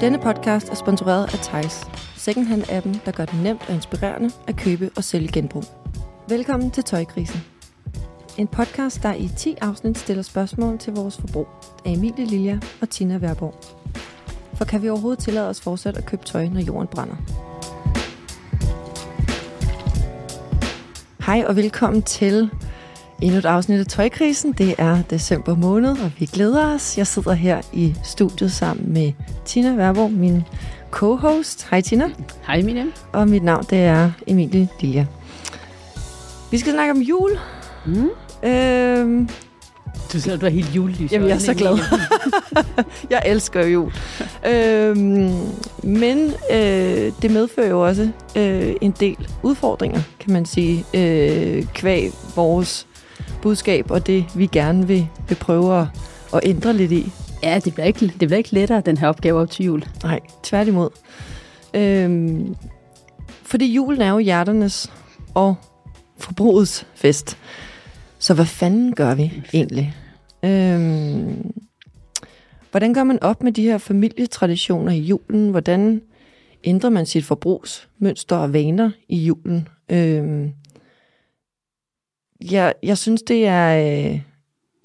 Denne podcast er sponsoreret af Tejs, secondhand-appen, der gør det nemt og inspirerende at købe og sælge genbrug. Velkommen til Tøjkrisen. En podcast, der i 10 afsnit stiller spørgsmål til vores forbrug af Emilie Lilja og Tina Værborg. For kan vi overhovedet tillade os fortsat at købe tøj, når jorden brænder? Hej og velkommen til endnu et afsnit af Tøjkrisen. Det er december måned, og vi glæder os. Jeg sidder her i studiet sammen med Tina Værborg, min co-host. Hej Tina. Hej Miriam. Og mit navn det er Emilie Lilja. Vi skal snakke om jul. Mm. Øhm, Du ser, du er helt julelys. Jamen, jeg er så glad. jeg elsker jul. øhm, men øh, det medfører jo også øh, en del udfordringer, kan man sige, øh, kvæg vores budskab, og det vi gerne vil, vil prøve at, at ændre lidt i. Ja, det bliver, ikke, det bliver ikke lettere, den her opgave op til jul. Nej, tværtimod. Øhm, fordi julen er jo hjerternes og forbrugets fest. Så hvad fanden gør vi egentlig? Øhm, hvordan gør man op med de her familietraditioner i julen? Hvordan ændrer man sit forbrugsmønster og vaner i julen? Øhm, jeg, jeg synes, det er... Øh,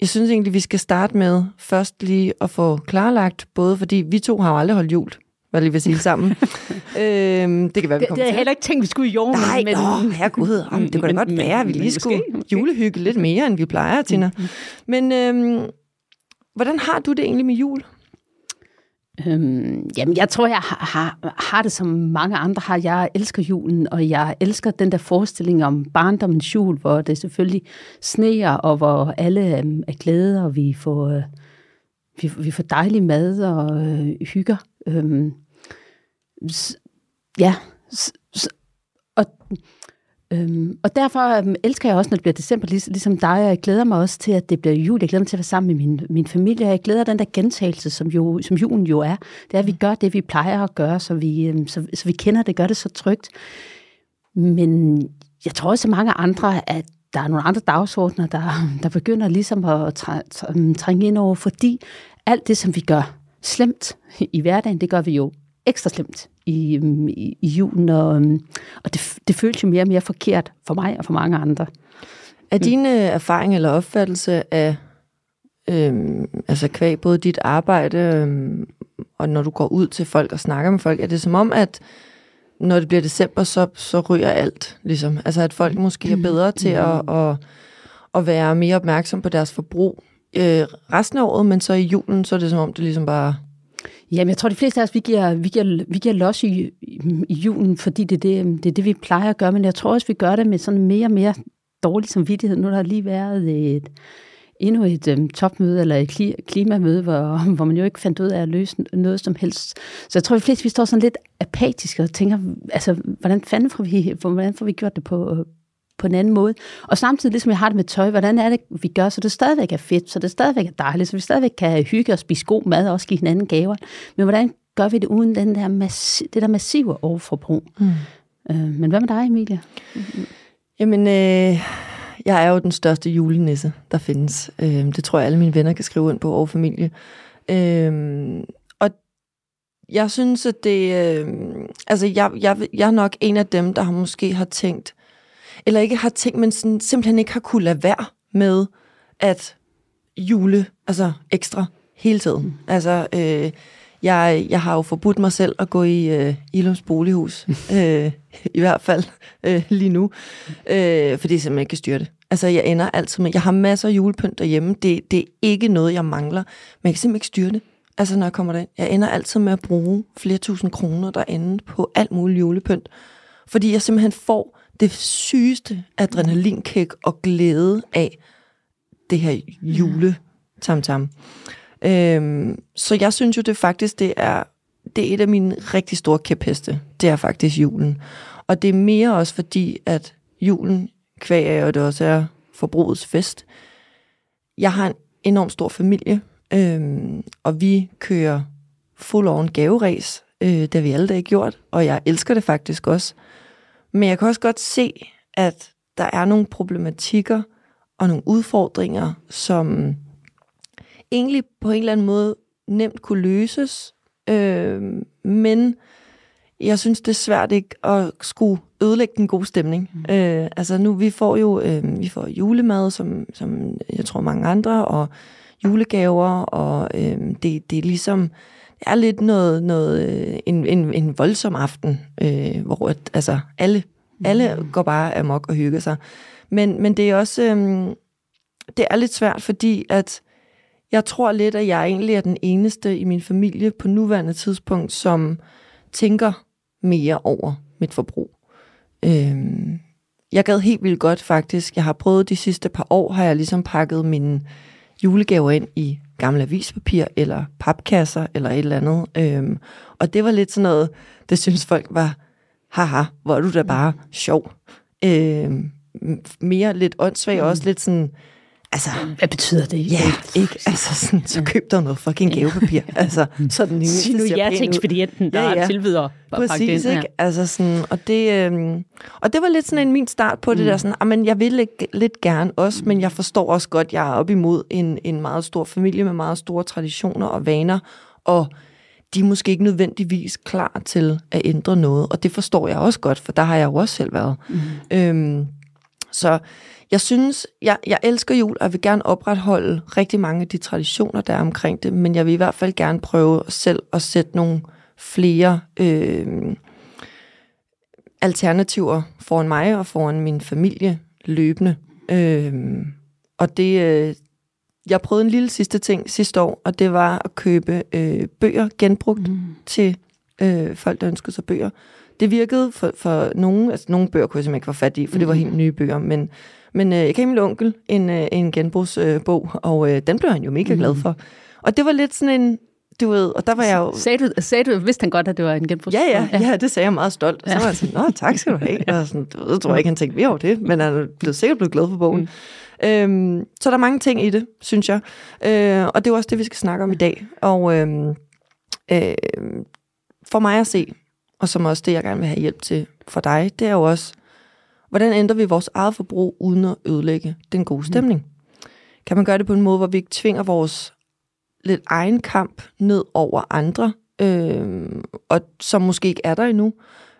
jeg synes egentlig, vi skal starte med først lige at få klarlagt, både fordi vi to har jo aldrig holdt jul, hvad lige vil sige sammen. øhm, det kan være, vi Det, kommer det er til. heller ikke tænkt, vi skulle i jorden. Nej, men, åh, herregud, om, det kunne da men- godt være, at vi lige skulle måske. julehygge lidt mere, end vi plejer, Tina. Men øhm, hvordan har du det egentlig med jul? Øhm, jamen, jeg tror, jeg har, har, har det som mange andre har. Jeg elsker julen, og jeg elsker den der forestilling om barndommens jul, hvor det selvfølgelig sneer, og hvor alle øhm, er glade, og vi får, øh, vi, vi får dejlig mad og øh, hygger. Øhm, s- ja, s, s, og, øhm, og derfor øhm, elsker jeg også, når det bliver december, lig, ligesom dig, og jeg glæder mig også til, at det bliver jul. Jeg glæder mig til at være sammen med min, min familie, og jeg glæder den der gentagelse, som, jo, som julen jo er. Det er, at vi gør det, vi plejer at gøre, så vi, øhm, så, så vi kender det, gør det så trygt. Men jeg tror også, at mange andre, at der er nogle andre dagsordner, der, der begynder ligesom at træ, træ, trænge ind over, fordi alt det, som vi gør slemt i hverdagen, det gør vi jo ekstra slemt i, øhm, i, i julen, og, øhm, og det, det føles jo mere og mere forkert for mig og for mange andre. Er dine erfaring eller opfattelse af, øhm, altså kvæg både dit arbejde, øhm, og når du går ud til folk og snakker med folk, er det som om, at når det bliver december, så, så ryger alt, ligesom? Altså at folk måske er bedre til at, at, at være mere opmærksom på deres forbrug øh, resten af året, men så i julen, så er det som om, det ligesom bare... Jamen, jeg tror, de fleste af os, vi giver, vi giver, vi giver los i, i, julen, fordi det er det, det er det, vi plejer at gøre, men jeg tror også, vi gør det med sådan mere og mere dårlig samvittighed. Nu har der lige været et, endnu et um, topmøde, eller et klimamøde, hvor, hvor man jo ikke fandt ud af at løse noget som helst. Så jeg tror, de fleste, vi står sådan lidt apatiske og tænker, altså, hvordan fanden får vi, hvordan får vi gjort det på, på en anden måde. Og samtidig, ligesom jeg har det med tøj, hvordan er det, vi gør, så det stadigvæk er fedt, så det stadigvæk er dejligt, så vi stadigvæk kan hygge og spise god mad og også give hinanden gaver. Men hvordan gør vi det uden den der massi- det der massive overforbrug? Mm. Øh, men hvad med dig, Emilie? Jamen, øh, jeg er jo den største julenisse, der findes. Øh, det tror jeg, alle mine venner kan skrive under på, og familie. Øh, og jeg synes, at det... Øh, altså, jeg, jeg, jeg er nok en af dem, der har måske har tænkt, eller ikke har tænkt, men sådan, simpelthen ikke har kunne lade være med at jule, altså ekstra, hele tiden. Mm. Altså, øh, jeg, jeg har jo forbudt mig selv at gå i øh, Ilums bolighus, øh, i hvert fald øh, lige nu, øh, fordi jeg simpelthen ikke kan styre det. Altså, jeg ender altid med, jeg har masser af julepynt derhjemme, det, det er ikke noget, jeg mangler, men jeg kan simpelthen ikke styre det. Altså, når jeg kommer derind. Jeg ender altid med at bruge flere tusind kroner derinde på alt muligt julepynt, fordi jeg simpelthen får det sygeste adrenalinkick og glæde af det her jule tam Øhm, så jeg synes jo, det faktisk det er, det er et af mine rigtig store kæpheste. Det er faktisk julen. Og det er mere også fordi, at julen kvæg af, og det også er forbrugets fest. Jeg har en enormt stor familie, øhm, og vi kører full on gaveræs. Øh, det har vi alle dage gjort, og jeg elsker det faktisk også. Men jeg kan også godt se, at der er nogle problematikker og nogle udfordringer, som egentlig på en eller anden måde nemt kunne løses, Øh, men jeg synes, det er svært ikke at skulle ødelægge den gode stemning. Mm. Øh, altså nu, vi får jo øh, vi får julemad, som, som jeg tror mange andre, og julegaver, og øh, det, det er ligesom, det er lidt noget, noget øh, en, en, en voldsom aften, øh, hvor at, altså alle, alle mm. går bare amok og hygger sig. Men, men det er også, øh, det er lidt svært, fordi at jeg tror lidt, at jeg egentlig er den eneste i min familie på nuværende tidspunkt, som tænker mere over mit forbrug. Øhm, jeg gad helt vildt godt faktisk. Jeg har prøvet de sidste par år, har jeg ligesom pakket mine julegaver ind i gamle avispapir, eller papkasser, eller et eller andet. Øhm, og det var lidt sådan noget, det synes folk var, haha, hvor er du da bare sjov. Øhm, mere lidt åndssvag, mm. også lidt sådan, Altså, Hvad betyder det? Ja, ikke? Altså, sådan, så køb dig noget fucking gavepapir. altså, så den Sig nu ja til ekspedienten, der ja, ja. tilbyder. Præcis, ikke? Altså sådan, og, det, øhm, og det var lidt sådan en min start på det mm. der, sådan, men jeg vil lidt, lidt gerne også, men jeg forstår også godt, jeg er op imod en, en meget stor familie med meget store traditioner og vaner, og de er måske ikke nødvendigvis klar til at ændre noget, og det forstår jeg også godt, for der har jeg jo også selv været. Mm. Øhm, så jeg synes, jeg, jeg elsker jul, og jeg vil gerne opretholde rigtig mange af de traditioner, der er omkring det, men jeg vil i hvert fald gerne prøve selv at sætte nogle flere øh, alternativer foran mig og foran min familie løbende. Øh, og det, øh, jeg prøvede en lille sidste ting sidste år, og det var at købe øh, bøger genbrugt mm. til øh, folk, der ønskede sig bøger. Det virkede for, for nogle, altså nogle bøger kunne jeg simpelthen ikke få fat i, for det var helt nye bøger, men men øh, jeg kan min onkel en, øh, en genbrugsbog, øh, og øh, den blev han jo mega glad mm. for. Og det var lidt sådan en, du ved, og der var jeg jo... Sagde du, sagde du vidste han godt, at det var en genbrugsbog? Ja, ja, ja, det sagde jeg meget stolt. Og så var jeg sådan, nå, tak skal du have. Og sådan, ved, tror jeg ikke, han tænkte mere over det, men han er blevet, sikkert blevet glad for bogen. Mm. Øhm, så der er mange ting i det, synes jeg. Øh, og det er også det, vi skal snakke om i dag. Og øh, øh, for mig at se, og som også det, jeg gerne vil have hjælp til for dig, det er jo også, Hvordan ændrer vi vores eget forbrug uden at ødelægge den gode mm. stemning? Mm. Kan man gøre det på en måde, hvor vi ikke tvinger vores lidt egen kamp ned over andre, øh, og som måske ikke er der endnu?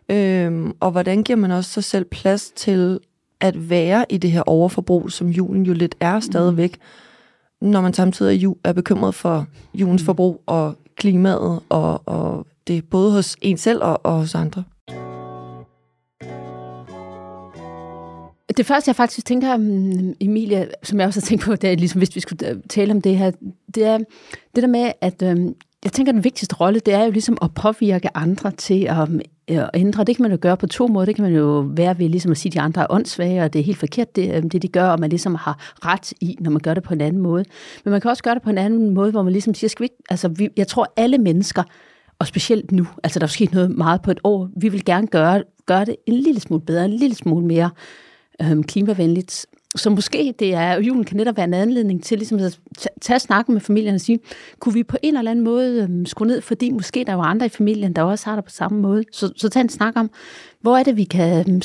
Øh, og hvordan giver man også sig selv plads til at være i det her overforbrug, som julen jo lidt er stadigvæk, når man samtidig er, er bekymret for julens mm. forbrug og klimaet, og, og det både hos en selv og, og hos andre? Det første, jeg faktisk tænker, mm, Emilie, som jeg også har tænkt på, det er ligesom, hvis vi skulle øh, tale om det her, det er det der med, at øhm, jeg tænker, at den vigtigste rolle, det er jo ligesom at påvirke andre til at, mm, øh, at ændre. Det kan man jo gøre på to måder. Det kan man jo være ved ligesom at sige, at de andre er åndssvage, og det er helt forkert, det, øh, det de gør, og man ligesom har ret i, når man gør det på en anden måde. Men man kan også gøre det på en anden måde, hvor man ligesom siger, skal vi ikke, altså vi, jeg tror, alle mennesker, og specielt nu, altså der er sket noget meget på et år, vi vil gerne gøre, gøre det en lille smule bedre, en lille smule mere øhm, klimavenligt. Så måske det er, julen kan netop være en anledning til ligesom at tage snakken med familien og sige, kunne vi på en eller anden måde øhm, skrue ned, fordi måske der var andre i familien, der også har det på samme måde. Så, så tag en snak om, hvor er det, vi kan øhm,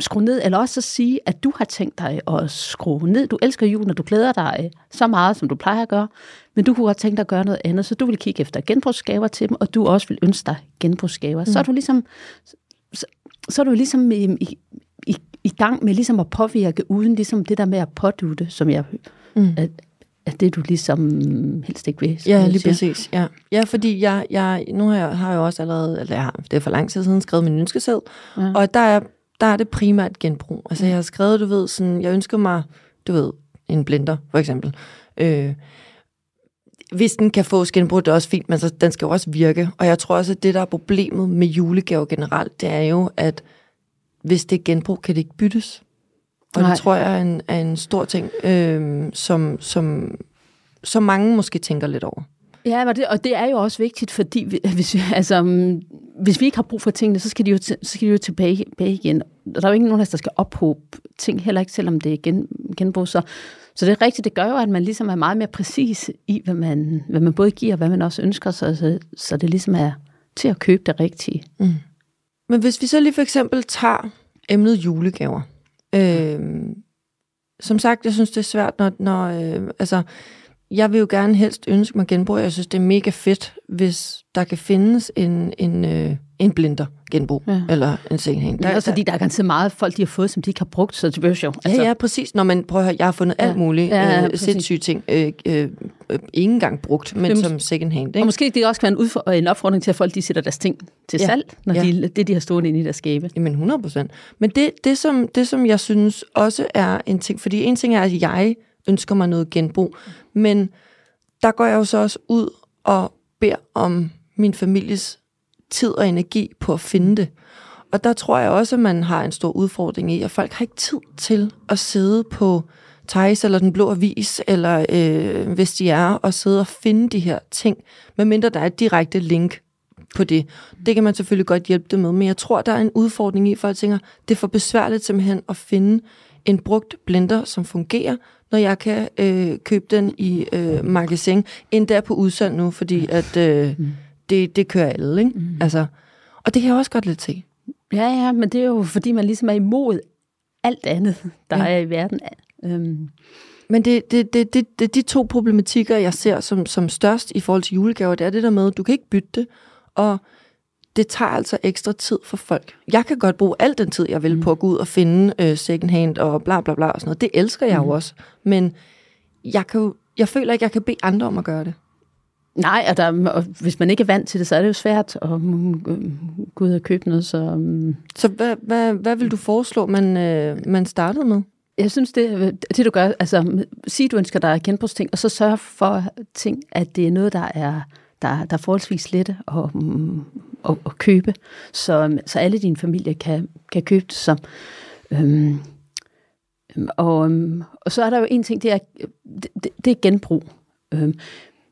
skrue ned, eller også at sige, at du har tænkt dig at skrue ned. Du elsker julen, og du glæder dig så meget, som du plejer at gøre, men du kunne godt tænke dig at gøre noget andet, så du vil kigge efter genbrugsgaver til dem, og du også vil ønske dig genbrugsgaver. Mm. Så er du ligesom, så, så er du ligesom i, i, i, gang med ligesom at påvirke, uden ligesom det der med at pådute, som jeg... Mm. At, at det du ligesom helst ikke vil. Ja, lige siger. præcis. Ja. ja, fordi jeg, jeg, nu har jeg, har jeg også allerede, eller jeg har, det er for lang tid siden, skrevet min ønskesæd, ja. og der er, der er det primært genbrug. Altså jeg har skrevet, du ved, sådan, jeg ønsker mig, du ved, en blender for eksempel. Øh, hvis den kan få genbrug, det er også fint, men så, den skal jo også virke. Og jeg tror også, at det, der er problemet med julegaver generelt, det er jo, at hvis det er genbrug, kan det ikke byttes. Og Nej. det tror jeg er en, er en stor ting, øh, som, som, som mange måske tænker lidt over. Ja, og det, og det er jo også vigtigt, fordi hvis, altså, hvis vi ikke har brug for tingene, så skal de jo, så skal de jo tilbage, tilbage igen. Der er jo ikke nogen af os, der skal ophobe ting, heller ikke selvom det er gen, genbrug. Så, så det er rigtigt, det gør jo, at man ligesom er meget mere præcis i, hvad man, hvad man både giver og hvad man også ønsker, så, så, så det ligesom er til at købe det rigtige. Mm. Men hvis vi så lige for eksempel tager emnet julegaver. Øh, som sagt, jeg synes, det er svært, når... når øh, altså, jeg vil jo gerne helst ønske mig genbrug. Jeg synes, det er mega fedt, hvis der kan findes en, en, øh, en blinder genbrug, ja. eller en secondhand. Der, også fordi der er ganske meget folk, de har fået, som de ikke har brugt, så det behøver jo. Altså. Ja, ja, præcis. Når man prøver at høre, jeg har fundet ja. alt muligt ja, ja, øh, sindssyge ting, øh, øh, øh, ikke engang brugt, men som secondhand. Ikke? Og måske det også kan være en, en opfordring til, at folk de sætter deres ting til ja. salg, når ja. de, det de har stået inde i deres skabe. Jamen 100 procent. Men det, det, som, det, som jeg synes også er en ting, fordi en ting er, at jeg ønsker mig noget genbrug, men der går jeg jo så også ud og beder om min families tid og energi på at finde det. Og der tror jeg også, at man har en stor udfordring i, at folk har ikke tid til at sidde på Thijs eller Den Blå Avis, eller øh, hvis de er, og sidde og finde de her ting, medmindre der er et direkte link på det. Det kan man selvfølgelig godt hjælpe dem med, men jeg tror, der er en udfordring i, at folk tænker, det er for besværligt simpelthen at finde en brugt blender, som fungerer, når jeg kan øh, købe den i øh, magasin, endda på udsalg nu, fordi at øh, mm. det, det kører alle. Ikke? Mm. Altså, og det kan jeg også godt lidt se. Ja, ja, men det er jo fordi, man ligesom er imod alt andet, der ja. er i verden. Øhm. Men det, det, det, det, det, de to problematikker, jeg ser som, som størst i forhold til julegaver, det er det der med, at du kan ikke bytte det, og det tager altså ekstra tid for folk. Jeg kan godt bruge al den tid, jeg vil mm. på at gå ud og finde øh, second hand og bla bla bla og sådan noget. Det elsker jeg mm. jo også. Men jeg, kan jo, jeg føler ikke, jeg kan bede andre om at gøre det. Nej, og, der, og hvis man ikke er vant til det, så er det jo svært at um, gå ud og købe noget. Så, um. så hvad, hvad, hvad vil du foreslå, man, øh, man startede med? Jeg synes, det, det du gør, altså sig, du ønsker dig genbrugsting, og så sørg for ting, at det er noget, der er, der, der er forholdsvis lette at, at, at købe, så, så alle dine familier kan, kan købe det Så, Øhm, og, og så er der jo en ting, det er, det, det er genbrug. Øhm,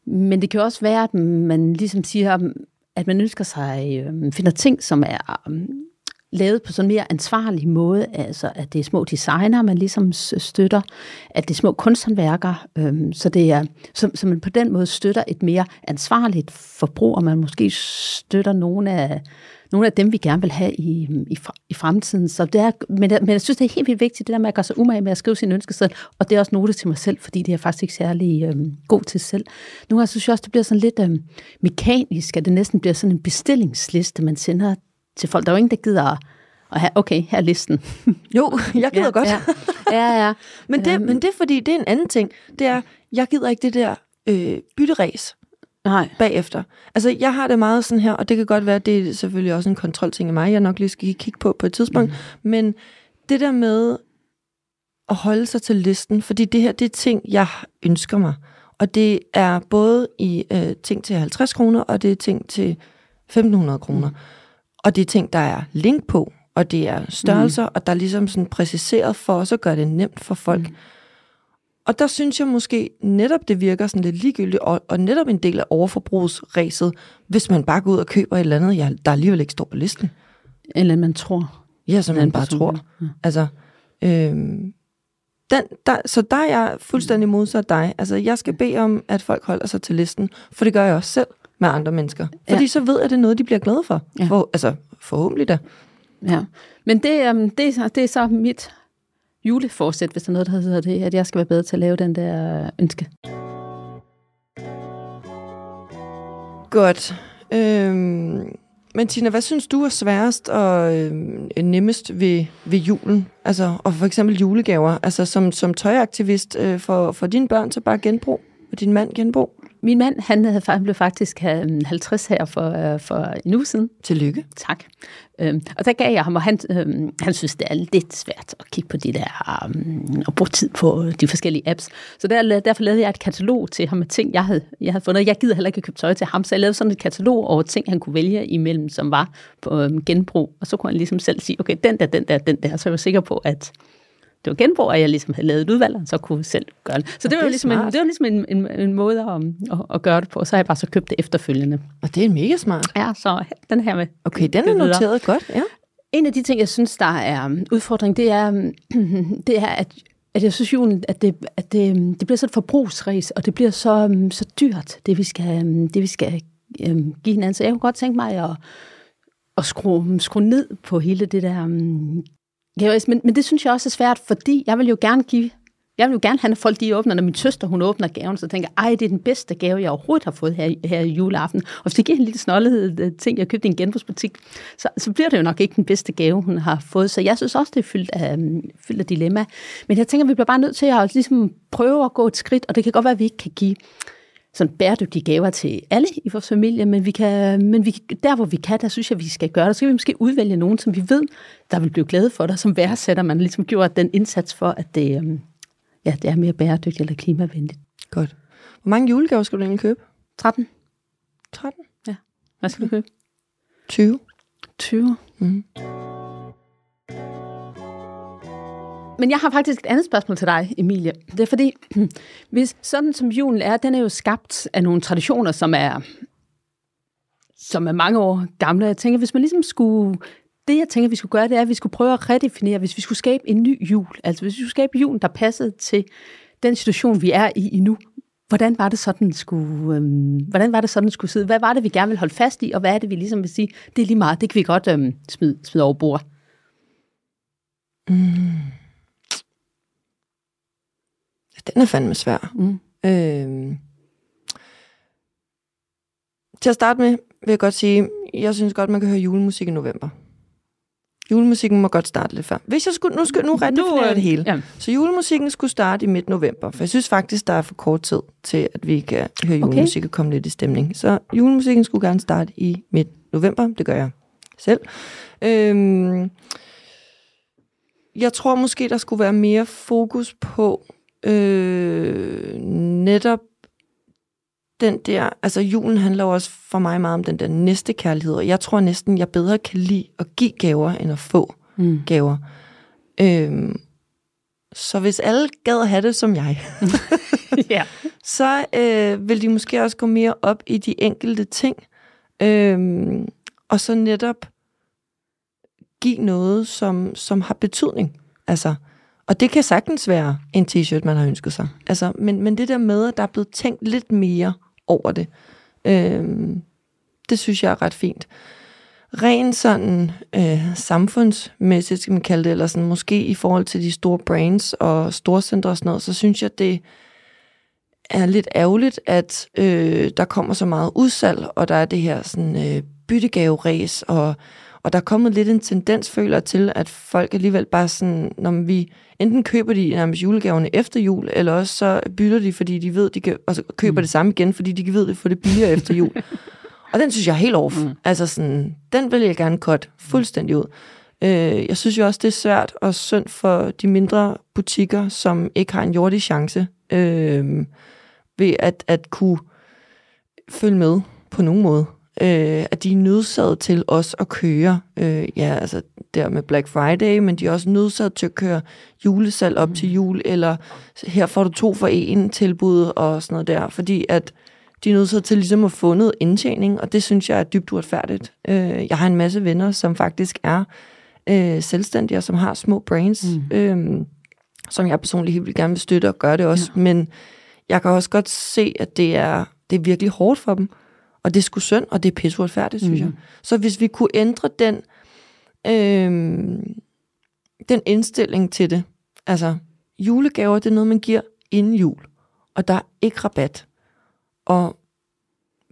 men det kan også være, at man ligesom siger, at man ønsker sig, øhm, finder ting, som er øhm, lavet på sådan en mere ansvarlig måde, altså at det er små designer, man ligesom støtter, at det er små kunsthåndværkere, øhm, så, det er, så, så man på den måde støtter et mere ansvarligt forbrug, og man måske støtter nogle af, nogle af dem, vi gerne vil have i, i, i fremtiden. Så det er, men, men jeg synes, det er helt vildt vigtigt, det der med at gøre sig umage med at skrive sin ønskeseddel, og det er også note til mig selv, fordi det er jeg faktisk ikke særlig øhm, god til selv. Nogle gange synes jeg også, det bliver sådan lidt øhm, mekanisk, at det næsten bliver sådan en bestillingsliste, man sender til folk. Der er jo ingen, der gider at have, okay, her er listen. jo, jeg gider ja, godt. Ja, ja. ja. men, det, um, men det er fordi, det er en anden ting. Det er, jeg gider ikke det der øh, bytteræs. Nej. bagefter. Altså, jeg har det meget sådan her, og det kan godt være, at det er selvfølgelig også en kontrolting i mig, jeg nok lige skal kigge på på et tidspunkt, mm. men det der med at holde sig til listen, fordi det her, det er ting, jeg ønsker mig. Og det er både i øh, ting til 50 kroner, og det er ting til 1500 kroner. Mm. Og det er ting, der er link på, og det er størrelser, mm. og der er ligesom sådan præciseret for os at gøre det nemt for folk. Mm. Og der synes jeg måske netop, det virker sådan lidt ligegyldigt, og, og netop en del af overforbrugsræset, hvis man bare går ud og køber et eller andet, ja, der alligevel ikke står på listen. Eller man tror. Ja, som man bare person. tror. Ja. Altså, øhm, den, der, så der er jeg fuldstændig modsat dig. Altså, jeg skal bede om, at folk holder sig til listen, for det gør jeg også selv med andre mennesker. Fordi ja. så ved jeg, at det er noget, de bliver glade for. Ja. For, altså, forhåbentlig da. Ja, men det, um, det, er, det er så mit juleforsæt, hvis der er noget, der hedder det, at jeg skal være bedre til at lave den der ønske. Godt. Øhm, men Tina, hvad synes du er sværest og øh, nemmest ved, ved julen? Altså, og for eksempel julegaver. Altså, som, som tøjaktivist øh, for, for dine børn, så bare genbrug, og din mand genbrug. Min mand, han, havde, han blev faktisk 50 her for, øh, for en uge siden. Tillykke. Tak. Øhm, og der gav jeg ham, og han, øhm, han synes, det er lidt svært at kigge på de der, um, og bruge tid på de forskellige apps. Så der, derfor lavede jeg et katalog til ham med ting, jeg havde, jeg havde fundet. Jeg gider heller ikke købe tøj til ham, så jeg lavede sådan et katalog over ting, han kunne vælge imellem, som var på øhm, genbrug. Og så kunne han ligesom selv sige, okay, den der, den der, den der. Så jeg var sikker på, at det var genbrug, og jeg ligesom havde lavet et udvalg, og så kunne selv gøre det. Så det, det var, ligesom en, det var ligesom en, en, en måde at, at, at gøre det på, så har jeg bare så købt det efterfølgende. Og det er mega smart. Ja, så den her med... Okay, den er noteret godt, ja. En af de ting, jeg synes, der er um, udfordring, det er, um, det er at, at jeg synes julen, at det, at det, um, det bliver så et forbrugsræs, og det bliver så, så dyrt, det vi skal, det vi skal um, give hinanden. Så jeg kunne godt tænke mig at, at skrue, skrue ned på hele det der Ja, men, men det synes jeg også er svært, fordi jeg vil jo gerne give Jeg vil jo gerne have, at folk de åbner, når min søster hun åbner gaven, så tænker jeg, ej, det er den bedste gave, jeg overhovedet har fået her, her i juleaften. Og hvis det giver en lille snollet øh, ting, jeg købte i en genbrugsbutik, så, så bliver det jo nok ikke den bedste gave, hun har fået. Så jeg synes også, det er fyldt af, øh, fyldt af dilemma. Men jeg tænker, vi bliver bare nødt til at ligesom prøve at gå et skridt, og det kan godt være, at vi ikke kan give sådan bæredygtige gaver til alle i vores familie, men, vi kan, men vi, der hvor vi kan, der synes jeg, vi skal gøre det. Så skal vi måske udvælge nogen, som vi ved, der vil blive glade for dig, som værdsætter man ligesom gjort den indsats for, at det, øhm, ja, det er mere bæredygtigt eller klimavenligt. Godt. Hvor mange julegaver skal du egentlig købe? 13. 13? Ja. Hvad skal du købe? 20? 20. Mm. Men jeg har faktisk et andet spørgsmål til dig, Emilie. Det er fordi, hvis sådan som julen er, den er jo skabt af nogle traditioner, som er, som er mange år gamle. Jeg tænker, hvis man ligesom skulle... Det, jeg tænker, vi skulle gøre, det er, at vi skulle prøve at redefinere, hvis vi skulle skabe en ny jul. Altså, hvis vi skulle skabe julen, der passede til den situation, vi er i, i nu. Hvordan var det sådan, skulle, øhm, hvordan var det sådan, skulle sidde? Hvad var det, vi gerne vil holde fast i, og hvad er det, vi ligesom vil sige, det er lige meget, det kan vi godt øhm, smide, smide over bord. Mm. Den er fandme svær. Mm. Øhm. Til at starte med vil jeg godt sige, jeg synes godt, man kan høre julemusik i november. Julemusikken må godt starte lidt før. Hvis jeg skulle, nu skal nu redefinere øh, det hele. Ja. Så julemusikken skulle starte i midt november, for jeg synes faktisk, der er for kort tid til, at vi kan høre julemusik og komme lidt i stemning. Så julemusikken skulle gerne starte i midt november. Det gør jeg selv. Øhm, jeg tror måske, der skulle være mere fokus på øh, netop den der, altså julen handler jo også for mig meget om den der næste kærlighed, og jeg tror næsten, jeg bedre kan lide at give gaver, end at få Mm. gaver. Øhm, så hvis alle gad have det som jeg, ja. så øh, vil de måske også gå mere op i de enkelte ting, øhm, og så netop give noget, som, som har betydning. Altså, og det kan sagtens være en t-shirt, man har ønsket sig. Altså, men, men det der med, at der er blevet tænkt lidt mere over det, øh, det synes jeg er ret fint. Rent sådan øh, samfundsmæssigt, skal man kalde det, eller sådan, måske i forhold til de store brands og storcentre og sådan noget, så synes jeg, det er lidt ærgerligt, at øh, der kommer så meget udsalg, og der er det her sådan, øh, byttegaveræs, og, og der er kommet lidt en tendens, føler til, at folk alligevel bare sådan, når vi enten køber de nærmest julegaverne efter jul, eller også så bytter de, fordi de ved, de kan, og så køber mm. det samme igen, fordi de ved, det får det billigere efter jul. Og den synes jeg er helt off. Mm. Altså sådan, den vil jeg gerne cut fuldstændig ud. Øh, jeg synes jo også, det er svært og synd for de mindre butikker, som ikke har en jordig chance øh, ved at, at kunne følge med på nogen måde. Øh, at de er nødsaget til også at køre, øh, ja, altså der med Black Friday, men de er også nødsaget til at køre julesalg op mm. til jul, eller her får du to for en tilbud og sådan noget der, fordi at de er nødt til ligesom at få noget indtjening, og det synes jeg er dybt uretfærdigt. Øh, jeg har en masse venner, som faktisk er øh, selvstændige, og som har små brains, mm. øh, som jeg personligt helt vil gerne vil støtte og gøre det også. Ja. Men jeg kan også godt se, at det er, det er virkelig hårdt for dem, og det sgu synd, og det er pisse uretfærdigt, synes mm. jeg. Så hvis vi kunne ændre den, øh, den indstilling til det, altså julegaver, det er noget, man giver inden jul, og der er ikke rabat og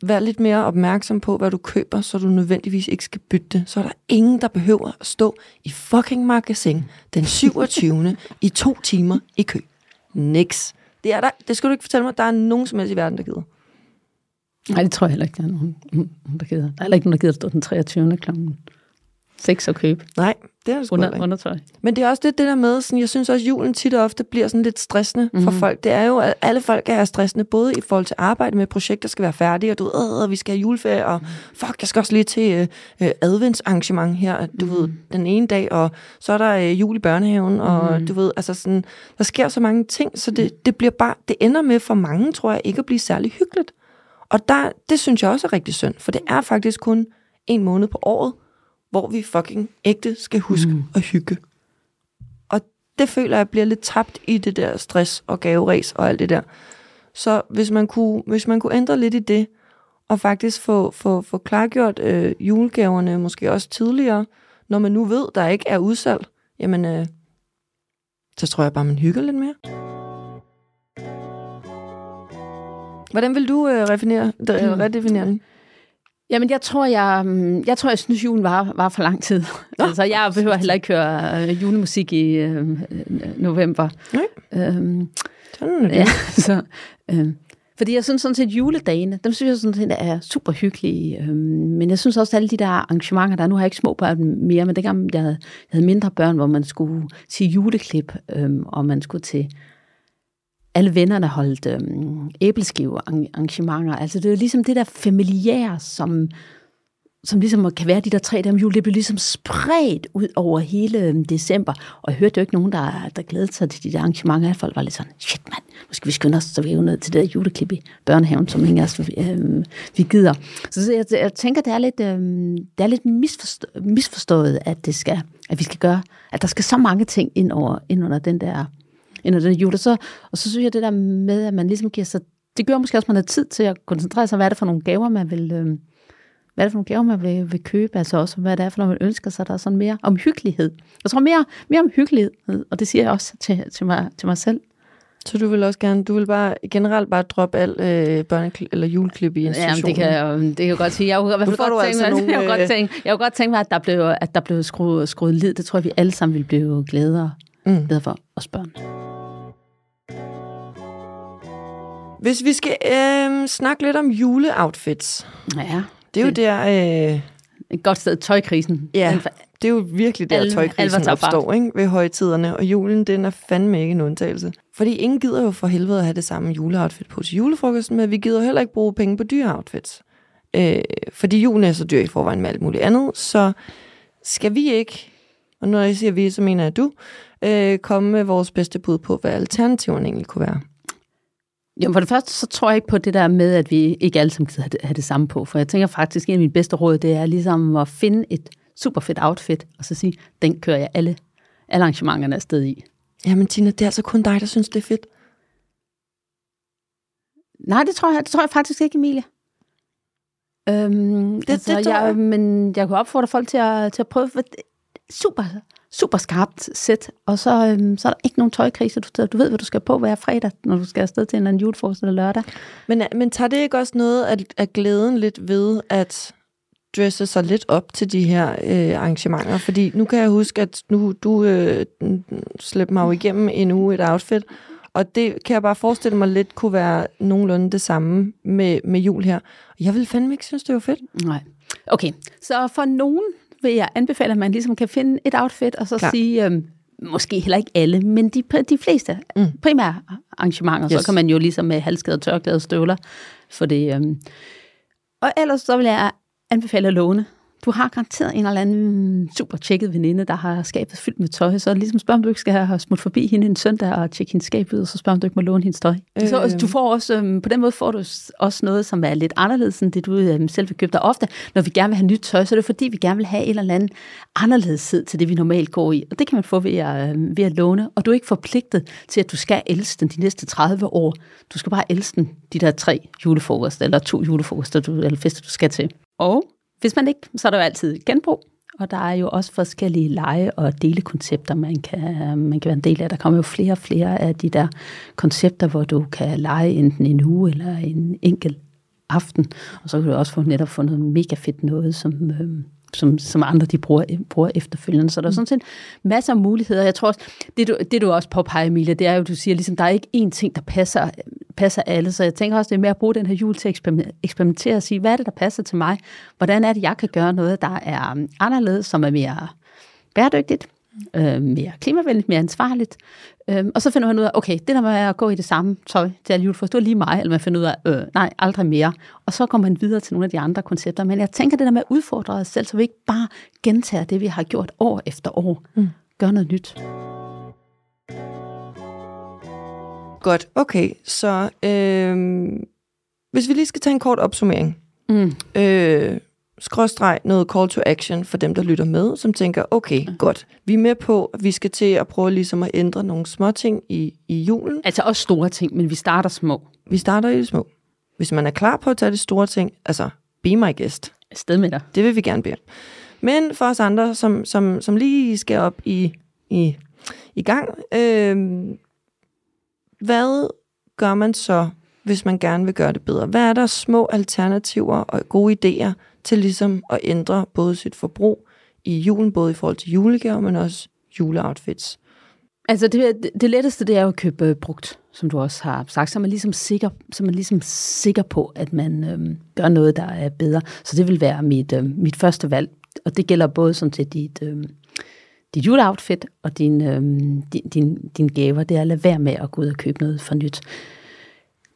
vær lidt mere opmærksom på, hvad du køber, så du nødvendigvis ikke skal bytte det. Så er der ingen, der behøver at stå i fucking magasin den 27. i to timer i kø. Niks. Det, er der, det skal du ikke fortælle mig, der er nogen som helst i verden, der gider. Nej, det tror jeg heller ikke, der er nogen, der gider. Der er heller ikke nogen, der gider stå den 23. klokken 6 og købe. Nej, det er det Under, ikke. undertøj. Men det er også det, det der med, sådan, jeg synes også, at julen tit og ofte bliver sådan lidt stressende mm-hmm. for folk. Det er jo, at alle folk er stressende, både i forhold til arbejde med projekter, skal være færdige, og du ved, øh, vi skal have juleferie, og fuck, jeg skal også lige til øh, øh, adventsarrangement her, du mm. ved, den ene dag, og så er der øh, jul i børnehaven, og Mhm. du ved, altså sådan, der sker så mange ting, så det, det bliver bare, det ender med for mange, tror jeg, ikke at blive særlig hyggeligt. Og der, det synes jeg også er rigtig synd, for det er faktisk kun en måned på året, hvor vi fucking ægte skal huske mm. at hygge. Og det føler jeg bliver lidt tabt i det der stress og gaveræs og alt det der. Så hvis man kunne, hvis man kunne ændre lidt i det, og faktisk få, få, få klargjort øh, julegaverne måske også tidligere, når man nu ved, der ikke er udsalg, jamen, øh, så tror jeg bare, man hygger lidt mere. Hvordan vil du øh, redefinere, Mm. redefinere den? Jamen, jeg tror, jeg, mm, jeg, tror, jeg synes, julen var, var for lang tid. altså, jeg behøver heller ikke høre øh, julemusik i øh, øh, november. Nej. Øhm, Sådan er det. ja, så, øh, fordi jeg synes sådan set, juledagene, dem synes jeg sådan set er super hyggelige. Øh, men jeg synes også, at alle de der arrangementer, der er, nu har jeg ikke små børn mere, men dengang jeg havde, jeg havde mindre børn, hvor man skulle sige juleklip, øh, og man skulle til alle vennerne holdt øhm, æbleskive arrangementer. Altså det er ligesom det der familiære, som, som ligesom kan være de der tre dage om jul, det blev ligesom spredt ud over hele øhm, december. Og jeg hørte jo ikke nogen, der, der glædede sig til de der arrangementer. Folk var lidt sådan, shit mand, nu skal vi skynde os, så vi er jo ned til det der juleklip i børnehaven, som ingen af os øhm, vi gider. Så, så jeg, jeg tænker, det er lidt, øh, det er lidt misforstået, misforstået, at, det skal, at vi skal gøre, at der skal så mange ting ind, over, ind under den der ind under den jul. Og så, og så synes jeg det der med, at man ligesom giver sig, det gør måske også, at man har tid til at koncentrere sig, hvad er det for nogle gaver, man vil, øh, hvad er det for nogle gaver, man vil, vil købe, altså også, hvad det er for noget, man ønsker sig, der er sådan mere omhyggelighed. Jeg tror mere, mere omhyggelighed, og det siger jeg også til, til, mig, til mig selv. Så du vil også gerne, du vil bare generelt bare droppe al øh, børneklip eller juleklip i institutionen? det kan, jeg, det kan jeg godt sige. Jeg kunne, godt altså tænke, nogle, jeg, kunne godt øh, tænke, jeg kunne godt tænke mig, at der blev, at der blev skruet, skruet lid. Det tror jeg, vi alle sammen ville blive glædere, Mm. glædere for os børn. Hvis vi skal øh, snakke lidt om juleoutfits. Ja, Det er jo Det- der, øh, et godt sted. Tøjkrisen. Ja. Det er jo virkelig der, alvor tøjkrisen opstår ikke? ved højtiderne. Og julen, den er fandme ikke en undtagelse. Fordi ingen gider jo for helvede at have det samme juleoutfit på til julefrokosten, men vi gider heller ikke bruge penge på dyre outfits. Øh, fordi julen er så dyr i forvejen med alt muligt andet, så skal vi ikke, og når jeg siger vi, så mener jeg du, øh, komme med vores bedste bud på, hvad alternativerne egentlig kunne være. Jo, for det første, så tror jeg ikke på det der med, at vi ikke alle sammen have det, have det samme på. For jeg tænker faktisk, at en af mine bedste råd, det er ligesom at finde et super fedt outfit, og så sige, den kører jeg alle, alle arrangementerne afsted i. Jamen Tina, det er altså kun dig, der synes, det er fedt. Nej, det tror jeg, det tror jeg faktisk ikke, Emilie. Øhm, det, altså, det tror jeg, jeg. Men jeg kunne opfordre folk til at, til at prøve, for det er super, super skarpt sæt, og så, øhm, så er der ikke nogen tøjkrise. Du, du ved, hvad du skal på hver fredag, når du skal afsted til en eller anden julefrokost eller lørdag. Men, men tager det ikke også noget af, af glæden lidt ved at dresse sig lidt op til de her øh, arrangementer? Fordi nu kan jeg huske, at nu du øh, slæbte mig jo igennem en uge et outfit, og det kan jeg bare forestille mig lidt kunne være nogenlunde det samme med, med jul her. Og jeg vil fandme ikke synes, det var fedt. Nej. Okay, så for nogen vil jeg anbefale, at man ligesom kan finde et outfit, og så Klar. Sige, øhm, måske heller ikke alle, men de, de fleste Mm. primære arrangementer, Yes. så kan man jo ligesom med halskede, tørklæde støvler for det. Øhm. Og ellers så vil jeg anbefale at låne. Du har garanteret en eller anden super tjekket veninde, der har skabet fyldt med tøj, så ligesom spørg, om du ikke skal have smut forbi hende en søndag og tjekke hendes skab ud, og så spørg, om du ikke må låne hendes tøj. Øh. Så, Øhm. du får også, øhm, på den måde får du også noget, som er lidt anderledes end det, du øhm, selv vil købe dig ofte. Når vi gerne vil have nyt tøj, så er det fordi, vi gerne vil have en eller anden anderledeshed til det, vi normalt går i. Og det kan man få ved at, øhm, ved at låne, og du er ikke forpligtet til, at du skal elske den de næste 30 år. Du skal bare elske den de der tre julefrokoster, eller to julefrokoster, du, eller fester, du skal til. Og hvis man ikke, så er der jo altid genbrug, og der er jo også forskellige lege- og delekoncepter, man kan, man kan være en del af. Der kommer jo flere og flere af de der koncepter, hvor du kan lege enten en uge eller en enkelt aften, og så kan du også få netop få noget mega fedt noget, som, øh, som, som andre de bruger, bruger efterfølgende. Så der er sådan set masser af muligheder. Jeg tror også, det du, det du også påpeger, Emilia, det er jo, du siger, ligesom, der er ikke én ting, der passer, passer alle. Så jeg tænker også, det er med at bruge den her jul til at eksperim- eksperimentere og sige, hvad er det, der passer til mig? Hvordan er det, jeg kan gøre noget, der er um, anderledes, som er mere bæredygtigt, øh, mere klimavenligt, mere ansvarligt. Øh, og så finder man ud af, okay, det der med at gå i det samme tøj til alle julefrokost, det var lige mig, eller man finder ud af, øh, nej, aldrig mere. Og så kommer man videre til nogle af de andre koncepter. Men jeg tænker det der med at udfordre os selv, så vi ikke bare gentager det, vi har gjort år efter år. Mm. Gør noget nyt. Godt, okay. Så øh, hvis vi lige skal tage en kort opsummering. Mm. øh, skråstreg noget call to action for dem, der lytter med, som tænker, okay, godt, vi er med på, at vi skal til at prøve ligesom at ændre nogle små ting i, i julen. Altså også store ting, men vi starter små. Vi starter i det små. Hvis man er klar på at tage det store ting, altså, be my guest. Afsted med dig. Det vil vi gerne bede. Men for os andre, som, som, som lige skal op i, i, i gang, øh, hvad gør man så, hvis man gerne vil gøre det bedre? Hvad er der små alternativer og gode idéer til ligesom at ændre både sit forbrug i julen, både i forhold til julegaver, men også juleoutfits? Altså det, det, letteste, det er jo at købe øh, brugt, som du også har sagt, så er man ligesom sikker, så er man ligesom sikker på, at man øhm, gør noget, der er bedre. Så det vil være mit, øhm, mit første valg, og det gælder både sådan til dit, øhm, dit juleoutfit og din, øhm, din, din, din gaver. Det er at lade være med at gå ud og købe noget for nyt.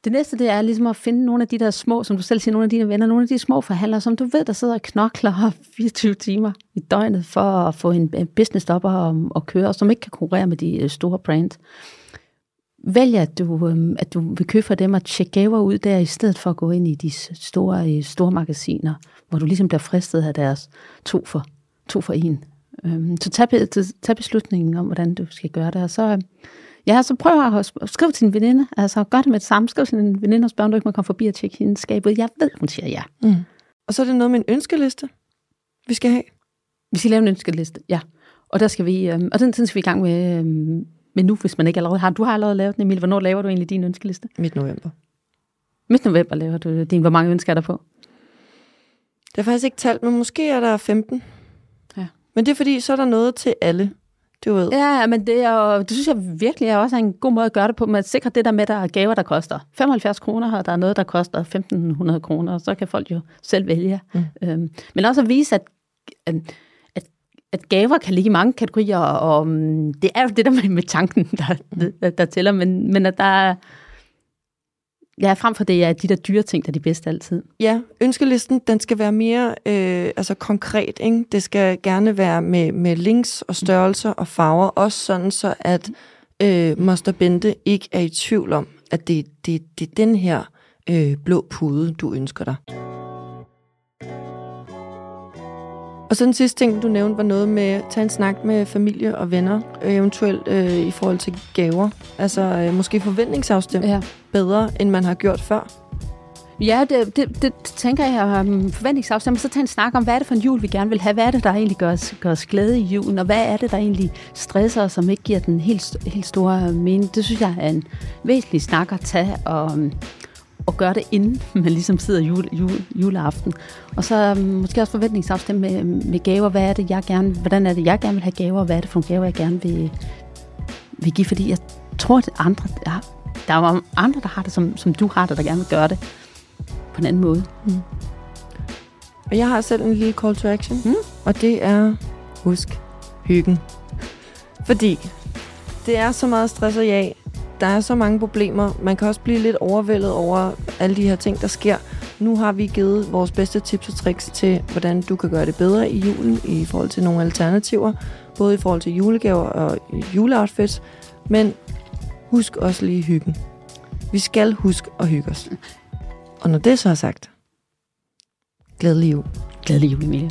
Det næste, det er ligesom at finde nogle af de der små, som du selv siger, nogle af dine venner, nogle af de små forhandlere, som du ved, der sidder og knokler 24 timer i døgnet for at få en business op og, og køre, og som ikke kan konkurrere med de øh, store brands. Vælg, at du, øh, at du vil købe for dem og tjekke gaver ud der, i stedet for at gå ind i de store, øh, store magasiner, hvor du ligesom bliver fristet af deres to for, to for en. Øhm, så tag, tag beslutningen om, hvordan du skal gøre det, og så Ja, så prøv at skrive til en veninde. Altså, gør det med det samme. Skriv til en veninde og spørg, om du ikke må komme forbi og tjekke hendes skabet. Jeg ved, hun siger ja. Mm. Og så er det noget med en ønskeliste, vi skal have. Vi skal lave en ønskeliste, ja. Og der skal vi, øhm, og den, den skal vi i gang med, øhm, med nu, hvis man ikke allerede har. Du har allerede lavet den, Emil. Hvornår laver du egentlig din ønskeliste? Midt november. Midt november laver du din. Hvor mange ønsker er der på? Det er faktisk ikke talt, men måske er der 15. Ja. Men det er fordi, så er der noget til alle du ved. Ja, men det, er, det synes jeg virkelig er også en god måde at gøre det på, med at sikre det der med, at der er gaver, der koster 75 kroner, og der er noget, der koster 1500 kroner, og så kan folk jo selv vælge. Mm. Øhm, men også at vise, at, at, at gaver kan ligge i mange kategorier, og um, det er jo det der med, med tanken, der, der, der tæller, men, men at der er Ja, frem for det er de der dyre ting, der er de bedste altid. Ja, ønskelisten, den skal være mere øh, altså konkret. Ikke? Det skal gerne være med, med links og størrelser og farver, også sådan så, at øh, Moster Bente ikke er i tvivl om, at det, det, det er den her øh, blå pude, du ønsker dig. Og så den sidste ting, du nævnte, var noget med at tage en snak med familie og venner, eventuelt øh, i forhold til gaver. Altså øh, måske forventningsafstemt ja. bedre, end man har gjort før. Ja, det, det, det tænker jeg um, forventningsafstemt. Så tage en snak om, hvad er det for en jul, vi gerne vil have? Hvad er det, der egentlig gør os, gør os glæde i julen? Og hvad er det, der egentlig stresser os, som ikke giver den helt, helt store mening? Det synes jeg er en væsentlig snak at tage. Og, at gøre det, inden man ligesom sidder jule, jule, juleaften. Og så um, måske også forventningsafstemme med, med gaver. Hvad er det, jeg gerne, hvordan er det, jeg gerne vil have gaver? Hvad er det for nogle gaver, jeg gerne vil, vil give? Fordi jeg tror, at andre, der, der er andre, der har det, som, som du har det, der gerne vil gøre det på en anden måde. Mm. Og jeg har selv en lille call to action, mm. og det er, husk hyggen. Fordi det er så meget stress og jag, der er så mange problemer. Man kan også blive lidt overvældet over alle de her ting, der sker. Nu har vi givet vores bedste tips og tricks til, hvordan du kan gøre det bedre i julen i forhold til nogle alternativer. Både i forhold til julegaver og juleoutfits. Men husk også lige hyggen. Vi skal huske at hygge os. Og når det så er sagt, glædelig jul. Glædelig jul, Emilie.